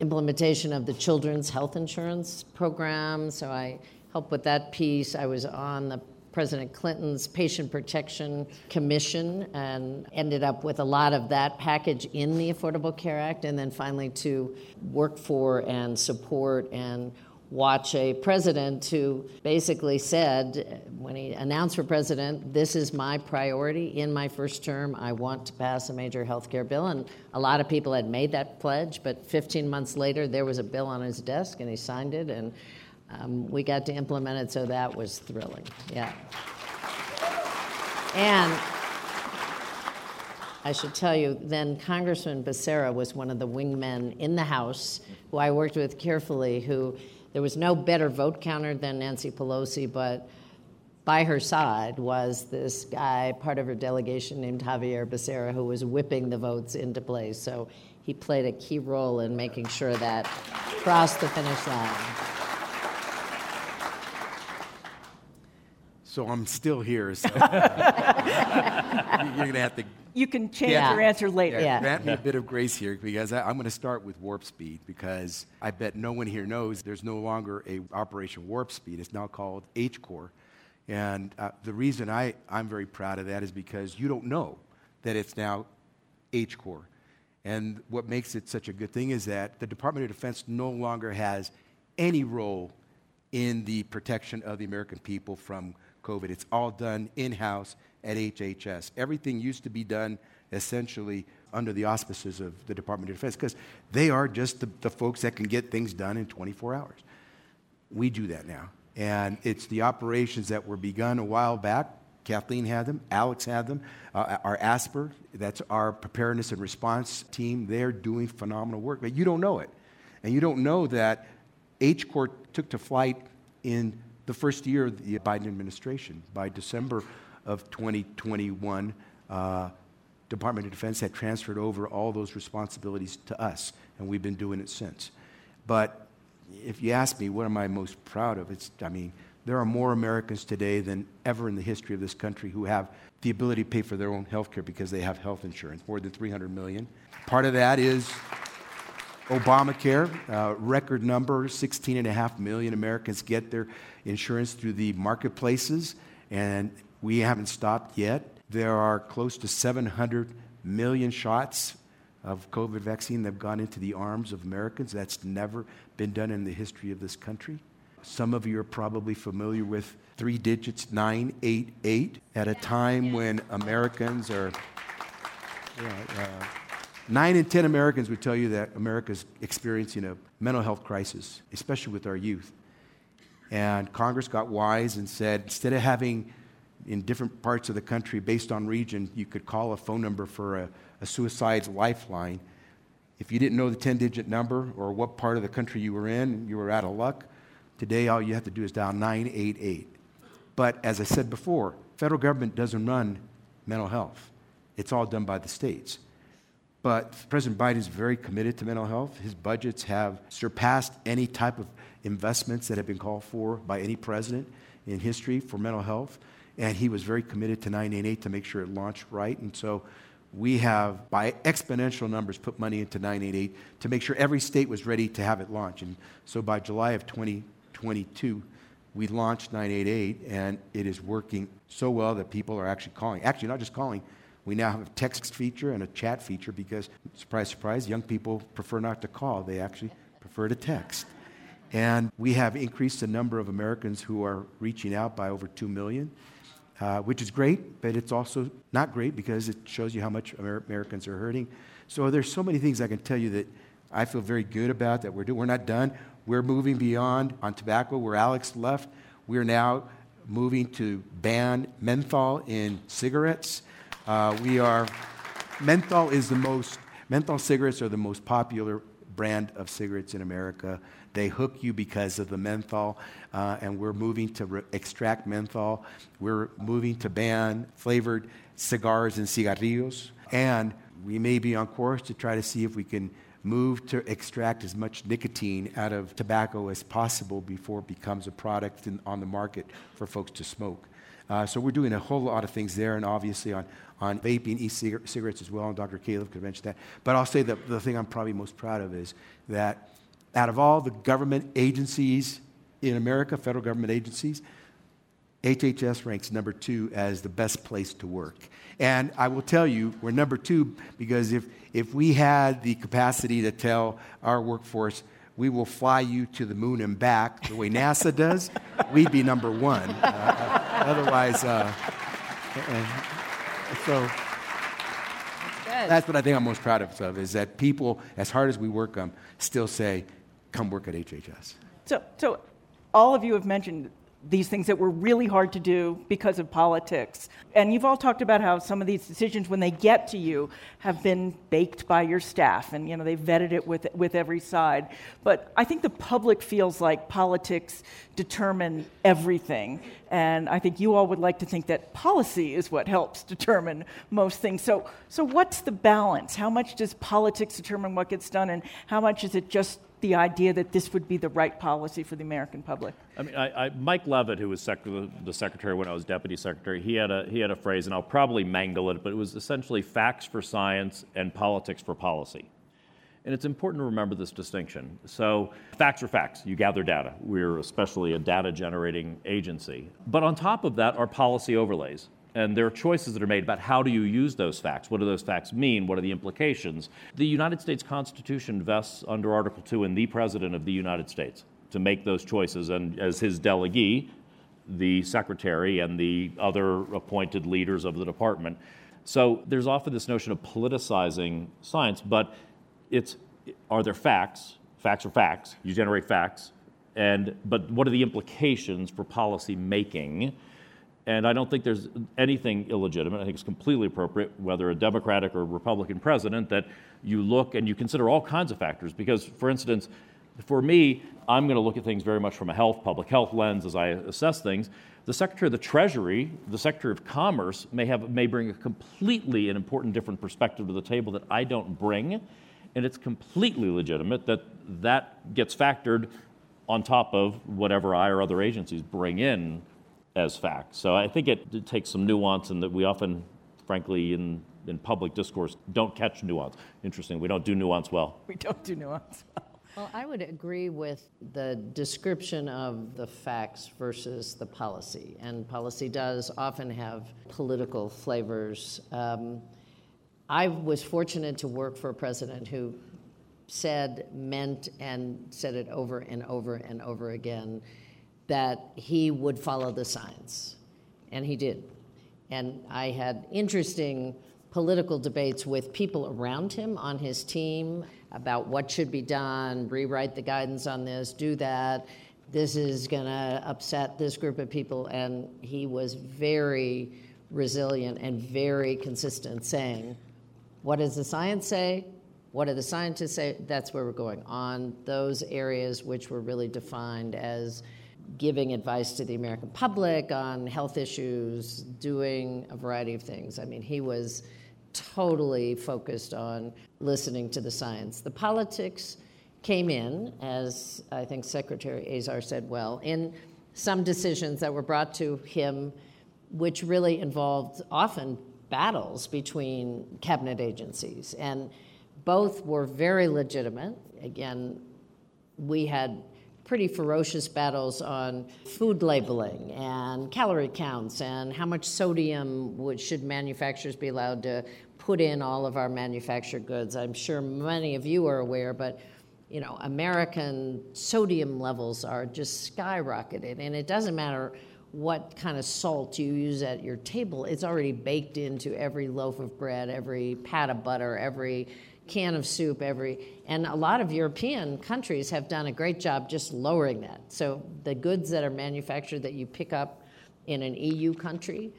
implementation of the children's health insurance program. So I helped with that piece. I was on the President Clinton's Patient Protection Commission and ended up with a lot of that package in the Affordable Care Act, and then finally to work for and support and watch a president who basically said, when he announced for president, this is my priority in my first term. I want to pass a major health care bill. And a lot of people had made that pledge, but 15 months later, there was a bill on his desk and he signed it. And um, we got to implement it, so that was thrilling. Yeah. And I should tell you, then Congressman Becerra was one of the wingmen in the House who I worked with carefully, who there was no better vote counter than Nancy Pelosi, but by her side was this guy, part of her delegation named Xavier Becerra, who was whipping the votes into place. So he played a key role in making sure that crossed the finish line. So I'm still here. So you're going to have to. You can change yeah. your answer later. Yeah, grant me a bit of grace here because I, am going to start with warp speed because I bet no one here knows there's no longer a Operation Warp Speed. It's now called HCORP. And uh, the reason I, I'm very proud of that is because you don't know that it's now HCORP. And what makes it such a good thing is that the Department of Defense no longer has any role in the protection of the American people from COVID. It's all done in house at HHS. Everything used to be done essentially under the auspices of the Department of Defense because they are just the, the folks that can get things done in 24 hours. We do that now. And it's the operations that were begun a while back. Kathleen had them, Alex had them, uh, our ASPR, that's our preparedness and response team. They're doing phenomenal work, but you don't know it. And you don't know that HCORP took to flight in the first year of the Biden administration. By December of 2021, uh, Department of Defense had transferred over all those responsibilities to us, and we've been doing it since. But if you ask me, what am I most proud of? It's, I mean, there are more Americans today than ever in the history of this country who have the ability to pay for their own health care because they have health insurance, more than 300 million. Part of that is Obamacare, uh, record number 16.5 million Americans get their insurance through the marketplaces, and we haven't stopped yet. There are close to 700 million shots of COVID vaccine that have gone into the arms of Americans. That's never been done in the history of this country. Some of you are probably familiar with three digits 988 at a time when Americans are. Uh, Nine in 10 Americans would tell you that America's experiencing a mental health crisis, especially with our youth. And Congress got wise and said instead of having in different parts of the country, based on region, you could call a phone number for a, a suicide's lifeline. If you didn't know the 10 digit number or what part of the country you were in, you were out of luck. Today, all you have to do is dial 988. But as I said before, federal government doesn't run mental health. It's all done by the states. But President Biden is very committed to mental health. His budgets have surpassed any type of investments that have been called for by any president in history for mental health. And he was very committed to 988 to make sure it launched right. And so we have, by exponential numbers, put money into 988 to make sure every state was ready to have it launch. And so by July of 2022, we launched 988, and it is working so well that people are actually calling. Actually, not just calling, we now have a text feature and a chat feature because, surprise, surprise, young people prefer not to call. They actually prefer to text. And we have increased the number of Americans who are reaching out by over 2 million, uh, which is great, but it's also not great because it shows you how much Amer- Americans are hurting. So there's so many things I can tell you that I feel very good about that we're doing. We're not done. We're moving beyond on tobacco where Alex left. We're now moving to ban menthol in cigarettes. Uh, we are, menthol is the most, menthol cigarettes are the most popular brand of cigarettes in America. They hook you because of the menthol, uh, and we're moving to re- extract menthol. We're moving to ban flavored cigars and cigarillos, and we may be on course to try to see if we can move to extract as much nicotine out of tobacco as possible before it becomes a product in, on the market for folks to smoke. Uh, so we're doing a whole lot of things there, and obviously on, on vaping, e-cigarettes as well, and Dr. Califf could mention that. But I'll say that the thing I'm probably most proud of is that out of all the government agencies in America, federal government agencies, HHS ranks number two as the best place to work. And I will tell you, we're number two because if, if we had the capacity to tell our workforce, we will fly you to the moon and back the way NASA does, we'd be number one. Uh, uh, otherwise, uh, uh so that's what I think I'm most proud of, is that people, as hard as we work them, still say, come work at HHS. So, so all of you have mentioned these things that were really hard to do because of politics. And you've all talked about how some of these decisions, when they get to you, have been baked by your staff, and you know they've vetted it with with every side. But I think the public feels like politics determine everything, and I think you all would like to think that policy is what helps determine most things. So, so what's the balance? How much does politics determine what gets done, and how much is it just the idea that this would be the right policy for the American public? I mean, I, I, Mike Leavitt, who was sec- the secretary when I was deputy secretary, he had, a, he had a phrase, and I'll probably mangle it, but it was essentially facts for science and politics for policy. And it's important to remember this distinction. So, facts are facts. You gather data. We're especially a data generating agency. But on top of that are policy overlays and there are choices that are made about how do you use those facts? What do those facts mean? What are the implications? The united states constitution vests under article 2 in the president of the united states to make those choices. And as his delegee the secretary and the other appointed leaders of the department. So there's often this notion of politicizing science but it's are there facts? Facts are facts. You generate facts. And but what are the implications for policy making and I don't think there's anything illegitimate. I think it's completely appropriate, whether a Democratic or Republican president, that you look and you consider all kinds of factors. Because, for instance, for me, I'm going to look at things very much from a health, public health lens as I assess things. The Secretary of the Treasury, the Secretary of Commerce, may, have, may bring a completely an important different perspective to the table that I don't bring. And it's completely legitimate that that gets factored on top of whatever I or other agencies bring in as fact. So I think it, it takes some nuance, and that we often, frankly, in in public discourse, don't catch nuance. Interesting, we don't do nuance well. We don't do nuance well. Well, I would agree with the description of the facts versus the policy. And policy does often have political flavors. Um, I was fortunate to work for a president who said, meant, and said it over and over and over again that he would follow the science. And he did. And I had interesting political debates with people around him on his team about what should be done, rewrite the guidance on this, do that. This is going to upset this group of people. And he was very resilient and very consistent, saying, What does the science say? What do the scientists say? That's where we're going on those areas which were really defined as giving advice to the American public on health issues, doing a variety of things. I mean, he was totally focused on listening to the science. The politics came in, as I think Secretary Azar said well, in some decisions that were brought to him, which really involved often battles between cabinet agencies. And both were very legitimate. Again, we had pretty ferocious battles on food labeling and calorie counts and how much sodium would, should manufacturers be allowed to put in all of our manufactured goods. I'm sure many of you are aware, but you know, American sodium levels are just skyrocketed, and it doesn't matter what kind of salt you use at your table, it's already baked into every loaf of bread, every pat of butter, every can of soup every and a lot of european countries have done a great job just lowering that so the goods that are manufactured that you pick up in an eu country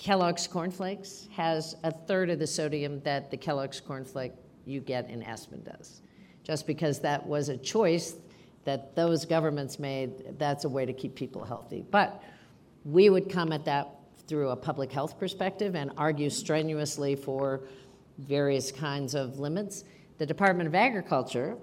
Kellogg's cornflakes has a third of the sodium that the Kellogg's cornflake you get in Aspen does. Just because that was a choice that those governments made, that's a way to keep people healthy. But we would come at that through a public health perspective and argue strenuously for various kinds of limits. The Department of Agriculture,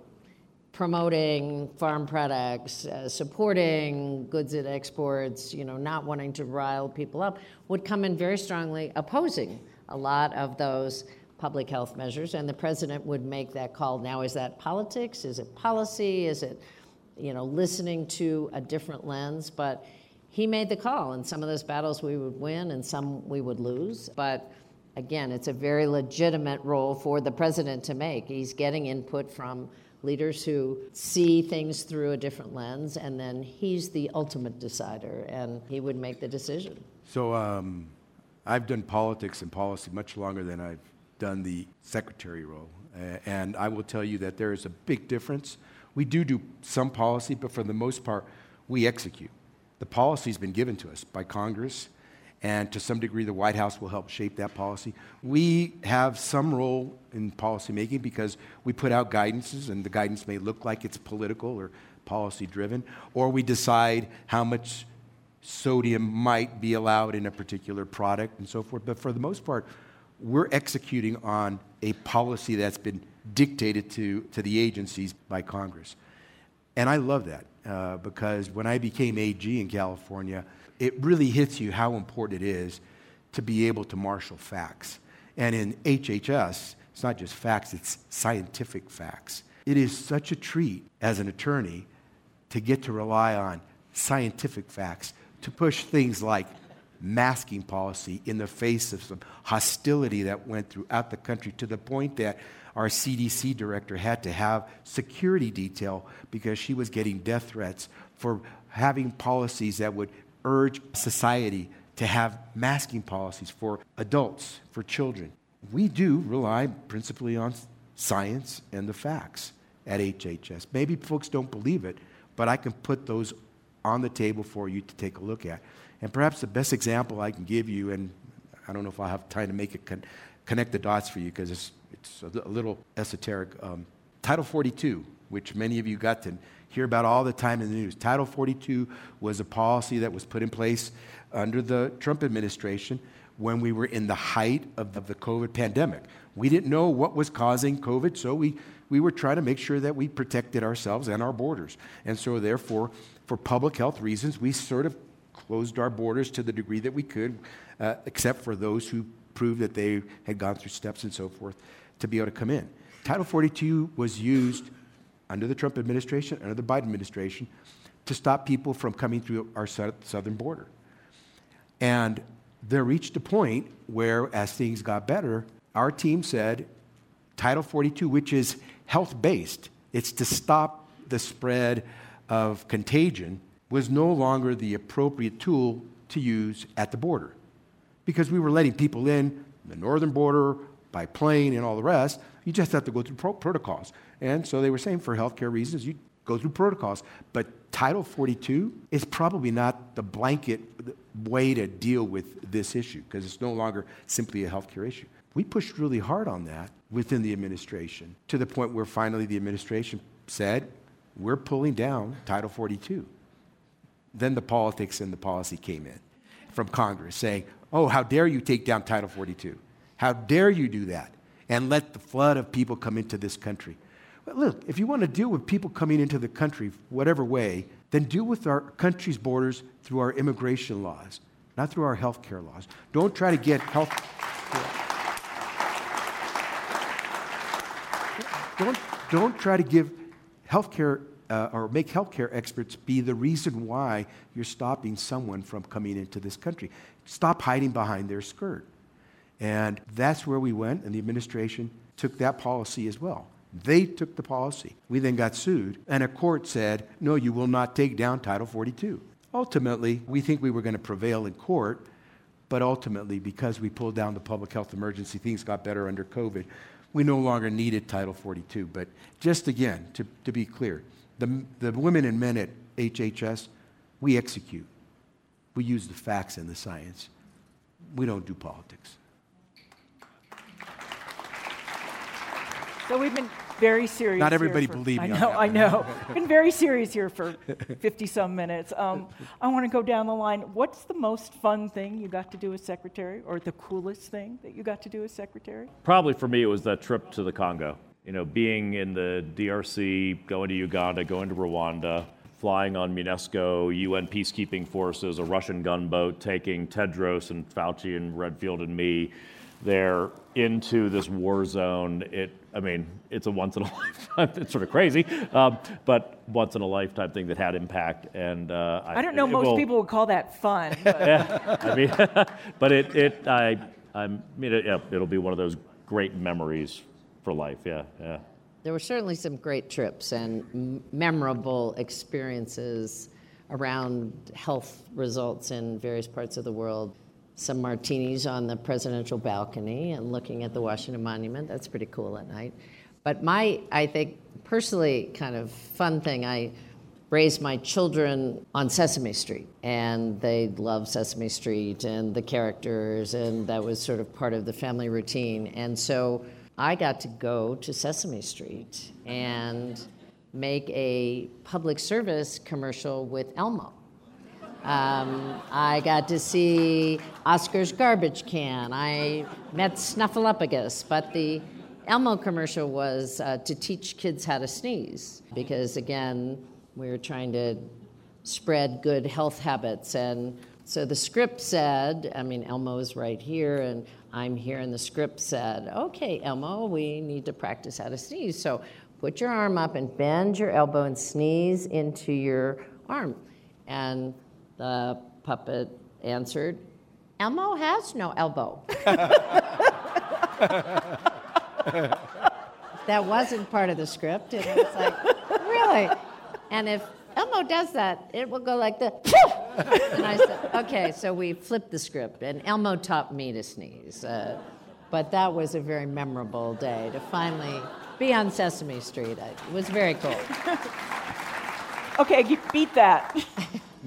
promoting farm products, uh, supporting goods at exports, you know, not wanting to rile people up, would come in very strongly opposing a lot of those public health measures, and the president would make that call. Now, is that politics? Is it policy? Is it, you know, listening to a different lens? But he made the call, and some of those battles we would win, and some we would lose. But again, it's a very legitimate role for the president to make. He's getting input from leaders who see things through a different lens, and then he's the ultimate decider, and he would make the decision. So um, I've done politics and policy much longer than I've done the secretary role. And I will tell you that there is a big difference. We do do some policy, but for the most part, we execute. The policy has been given to us by Congress and to some degree the White House will help shape that policy. We have some role in policymaking because we put out guidances, and the guidance may look like it's political or policy driven, or we decide how much sodium might be allowed in a particular product and so forth. But for the most part, we're executing on a policy that's been dictated to, to the agencies by Congress. And I love that uh, because when I became AG in California, it really hits you how important it is to be able to marshal facts. And in HHS, it's not just facts, it's scientific facts. It is such a treat as an attorney to get to rely on scientific facts to push things like masking policy in the face of some hostility that went throughout the country to the point that our CDC director had to have security detail because she was getting death threats for having policies that would urge society to have masking policies for adults, for children. We do rely principally on science and the facts at HHS. Maybe folks don't believe it, but I can put those on the table for you to take a look at. And perhaps the best example I can give you, and I don't know if I'll have time to make it con- connect the dots for you because it's, it's a, little esoteric. Um, Title 42, which many of you got to hear about all the time in the news. Title 42 was a policy that was put in place under the Trump administration when we were in the height of the, COVID pandemic. We didn't know what was causing COVID, so we, we were trying to make sure that we protected ourselves and our borders. And so, therefore, for public health reasons, we sort of closed our borders to the degree that we could, uh, except for those who proved that they had gone through steps and so forth to be able to come in. Title 42 was used under the Trump administration, under the Biden administration, to stop people from coming through our southern border. And there reached a point where, as things got better, our team said Title 42, which is health based, it's to stop the spread of contagion, was no longer the appropriate tool to use at the border. Because we were letting people in the northern border by plane and all the rest, you just have to go through pro- protocols. And so they were saying for healthcare reasons, you go through protocols. But Title 42 is probably not the blanket way to deal with this issue because it's no longer simply a healthcare issue. We pushed really hard on that within the administration to the point where finally the administration said, we're pulling down Title 42. Then the politics and the policy came in from Congress saying, oh, how dare you take down Title 42? How dare you do that and let the flood of people come into this country? But look, if you want to deal with people coming into the country, whatever way, then deal with our country's borders through our immigration laws, not through our health care laws. Don't try to get health. Don't, don't try to give health care uh, or make healthcare experts be the reason why you're stopping someone from coming into this country. Stop hiding behind their skirt. And that's where we went, and the administration took that policy as well. They took the policy. We then got sued, and a court said, no, you will not take down Title 42. Ultimately, we think we were going to prevail in court, but ultimately, because we pulled down the public health emergency, things got better under COVID. We no longer needed Title 42. But just again, to, to be clear, the, the women and men at HHS, we execute. We use the facts and the science. we don't do politics. So we've been very serious. Not everybody here for, believe me I on know, that I know. been very serious here for 50 some minutes. Um, I want to go down the line. What's the most fun thing you got to do as secretary, or the coolest thing that you got to do as secretary? Probably for me, it was that trip to the Congo. You know, being in the DRC, going to Uganda, going to Rwanda, flying on MONUSCO, UN peacekeeping forces, a Russian gunboat, taking Tedros and Fauci and Redfield and me there into this war zone. It, I mean, it's a once in a lifetime. It's sort of crazy, um, but once in a lifetime thing that had impact. And uh, I don't know. it most will- people would call that fun. But I mean, but it, it, I, I mean, it, yeah, it'll be one of those great memories for life. Yeah, yeah. There were certainly some great trips and memorable experiences around health results in various parts of the world. Some martinis on the presidential balcony and looking at the Washington Monument. That's pretty cool at night. But my, I think, personally kind of fun thing, I raised my children on Sesame Street, and they love Sesame Street and the characters, and that was sort of part of the family routine. And so I got to go to Sesame Street and make a public service commercial with Elmo. Um, I got to see Oscar's garbage can. I met Snuffleupagus, but the Elmo commercial was uh, to teach kids how to sneeze because, again, we were trying to spread good health habits. And so the script said, I mean, Elmo's right here, and I'm here, and the script said, okay, Elmo, we need to practice how to sneeze. So put your arm up and bend your elbow and sneeze into your arm. And the puppet answered, Elmo has no elbow. that wasn't part of the script. And I was like, really? And if Elmo does that, it will go like this. and I said, okay, so we flipped the script, and Elmo taught me to sneeze. Uh, but that was a very memorable day to finally be on Sesame Street. It was very cool. okay, you beat that.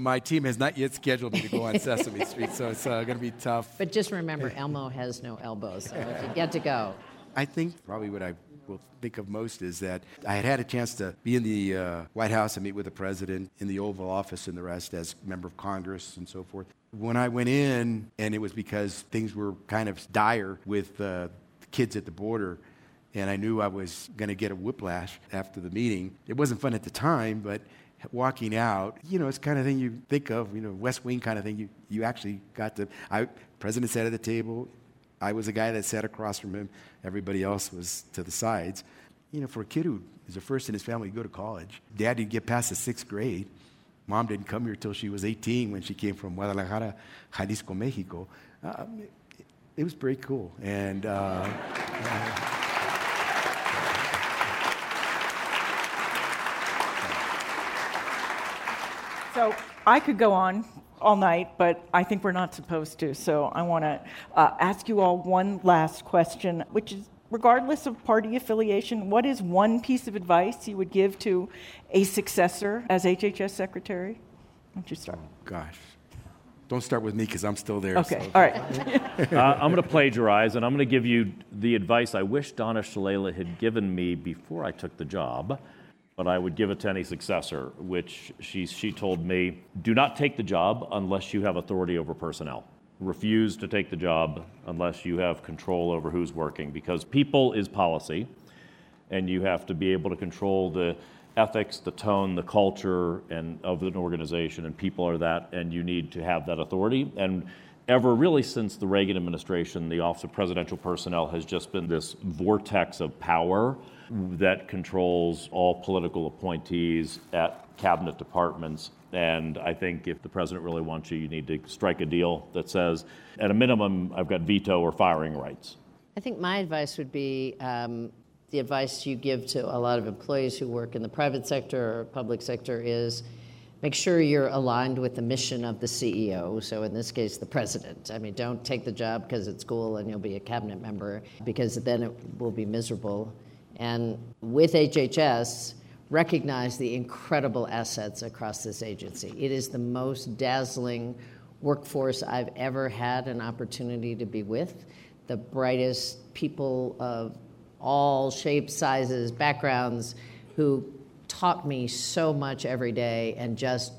My team has not yet scheduled me to go on Sesame Street, so it's uh, going to be tough. But just remember, Elmo has no elbows, so if you get to go. I think probably what I will think of most is that I had had a chance to be in the uh, White House and meet with the president in the Oval Office and the rest as member of Congress and so forth. When I went in, and it was because things were kind of dire with uh, the kids at the border, and I knew I was going to get a whiplash after the meeting. It wasn't fun at the time, but walking out, you know, it's kind of thing you think of, you know, West Wing kind of thing. You, you actually got to, I, president sat at the table. I was the guy that sat across from him. Everybody else was to the sides. You know, for a kid who is the first in his family to go to college, dad didn't get past the sixth grade. Mom didn't come here till she was 18 when she came from Guadalajara, Jalisco, Mexico. Um, it, it was pretty cool. And, uh, So I could go on all night, but I think we're not supposed to. So I want to uh, ask you all one last question, which is regardless of party affiliation, what is one piece of advice you would give to a successor as HHS secretary? Why don't you start? gosh. Don't start with me because I'm still there. Okay, so- all right. Uh, I'm going to plagiarize, and I'm going to give you the advice I wish Donna Shalala had given me before I took the job, but I would give it to any successor, which she, she told me do not take the job unless you have authority over personnel. Refuse to take the job unless you have control over who's working, because people is policy, and you have to be able to control the ethics, the tone, the culture, and of an organization, and people are that, and you need to have that authority. And ever really since the Reagan administration, the Office of Presidential Personnel has just been this vortex of power that controls all political appointees at cabinet departments. And I think if the president really wants you, you need to strike a deal that says, at a minimum, I've got veto or firing rights. I think my advice would be um, the advice you give to a lot of employees who work in the private sector or public sector is make sure you're aligned with the mission of the CEO. So, in this case, the president. I mean, don't take the job because it's cool and you'll be a cabinet member, because then it will be miserable. And with HHS, recognize the incredible assets across this agency. It is the most dazzling workforce I've ever had an opportunity to be with, the brightest people of all shapes, sizes, backgrounds who taught me so much every day and just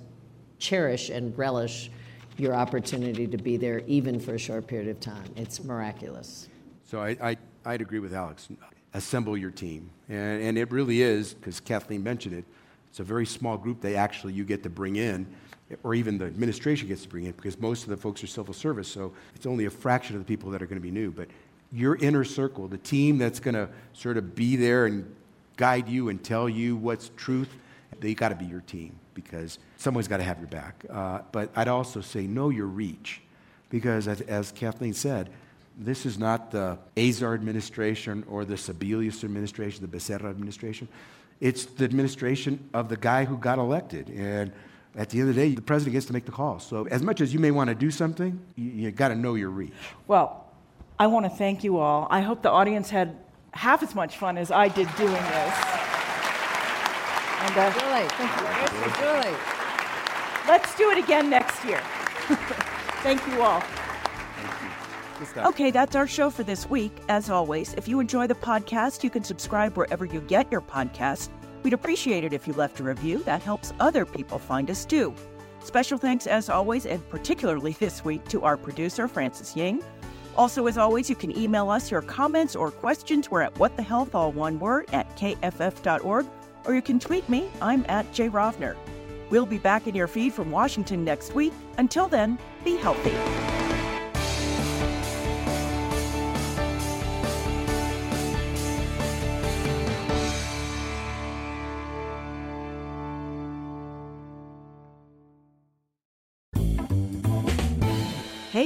cherish and relish your opportunity to be there even for a short period of time. It's miraculous. So I, I, I'd agree with Alex. Assemble your team. And, and it really is, because Kathleen mentioned it, it's a very small group they actually you get to bring in, or even the administration gets to bring in, because most of the folks are civil service, so it's only a fraction of the people that are going to be new. But your inner circle, the team that's going to sort of be there and guide you and tell you what's truth, they got to be your team because someone's got to have your back. Uh, but I'd also say know your reach because, as, as Kathleen said, this is not the Azar administration or the Sebelius administration, the Becerra administration. It's the administration of the guy who got elected. And at the end of the day, the president gets to make the call. So, as much as you may want to do something, you, you got to know your reach. Well, I want to thank you all. I hope the audience had half as much fun as I did doing this. And, uh, Julie, thank you. Julie. Let's do it again next year. thank you all. Okay, that's our show for this week. As always, if you enjoy the podcast, you can subscribe wherever you get your podcasts. We'd appreciate it if you left a review. That helps other people find us too. Special thanks, as always, and particularly this week, to our producer, Francis Ying. Also, as always, you can email us your comments or questions. We're at whatthehealth, all one word, at kff.org, or you can tweet me. I'm at Jay Rovner. We'll be back in your feed from Washington next week. Until then, be healthy.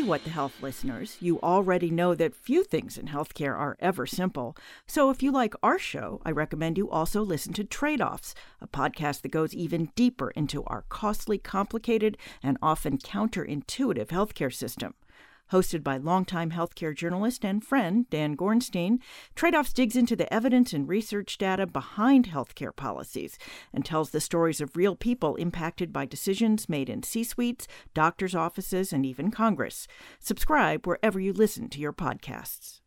What the Health listeners, you already know that few things in healthcare are ever simple. So if you like our show, I recommend you also listen to Trade Offs, a podcast that goes even deeper into our costly, complicated, and often counterintuitive healthcare system. Hosted by longtime healthcare journalist and friend Dan Gornstein, Trade Offs digs into the evidence and research data behind healthcare policies and tells the stories of real people impacted by decisions made in C suites, doctors' offices, and even Congress. Subscribe wherever you listen to your podcasts.